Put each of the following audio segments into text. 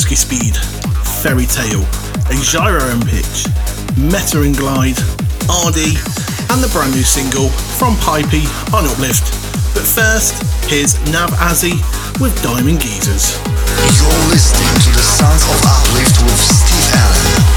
Speed, Ferry Tayle, a Gyro and Pitch, Metta and Glyde, A.R.D.I., and the brand new single from Paipy on Uplift. But first, here's Nav Azzy with Diamond Geezers. You're listening to the Sounds of Uplift with Steve Allen.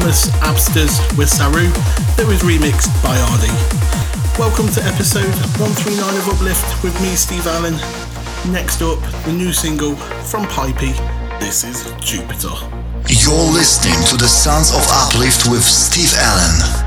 Tomas Abesters with Saroo, that was remixed by Ardy. Welcome to episode 139 of Uplift with me, Steve Allen. Next up, the new single from Paipy. This is Jupiter. You're listening to the Sons of Uplift with Steve Allen.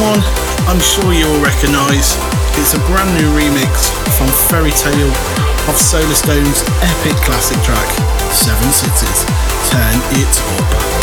One, I'm sure you'll recognise. It's a brand new remix from Ferry Tayle of Solarstone's epic classic track, Seven Cities. Turn it up.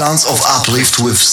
Sounds of Uplift with.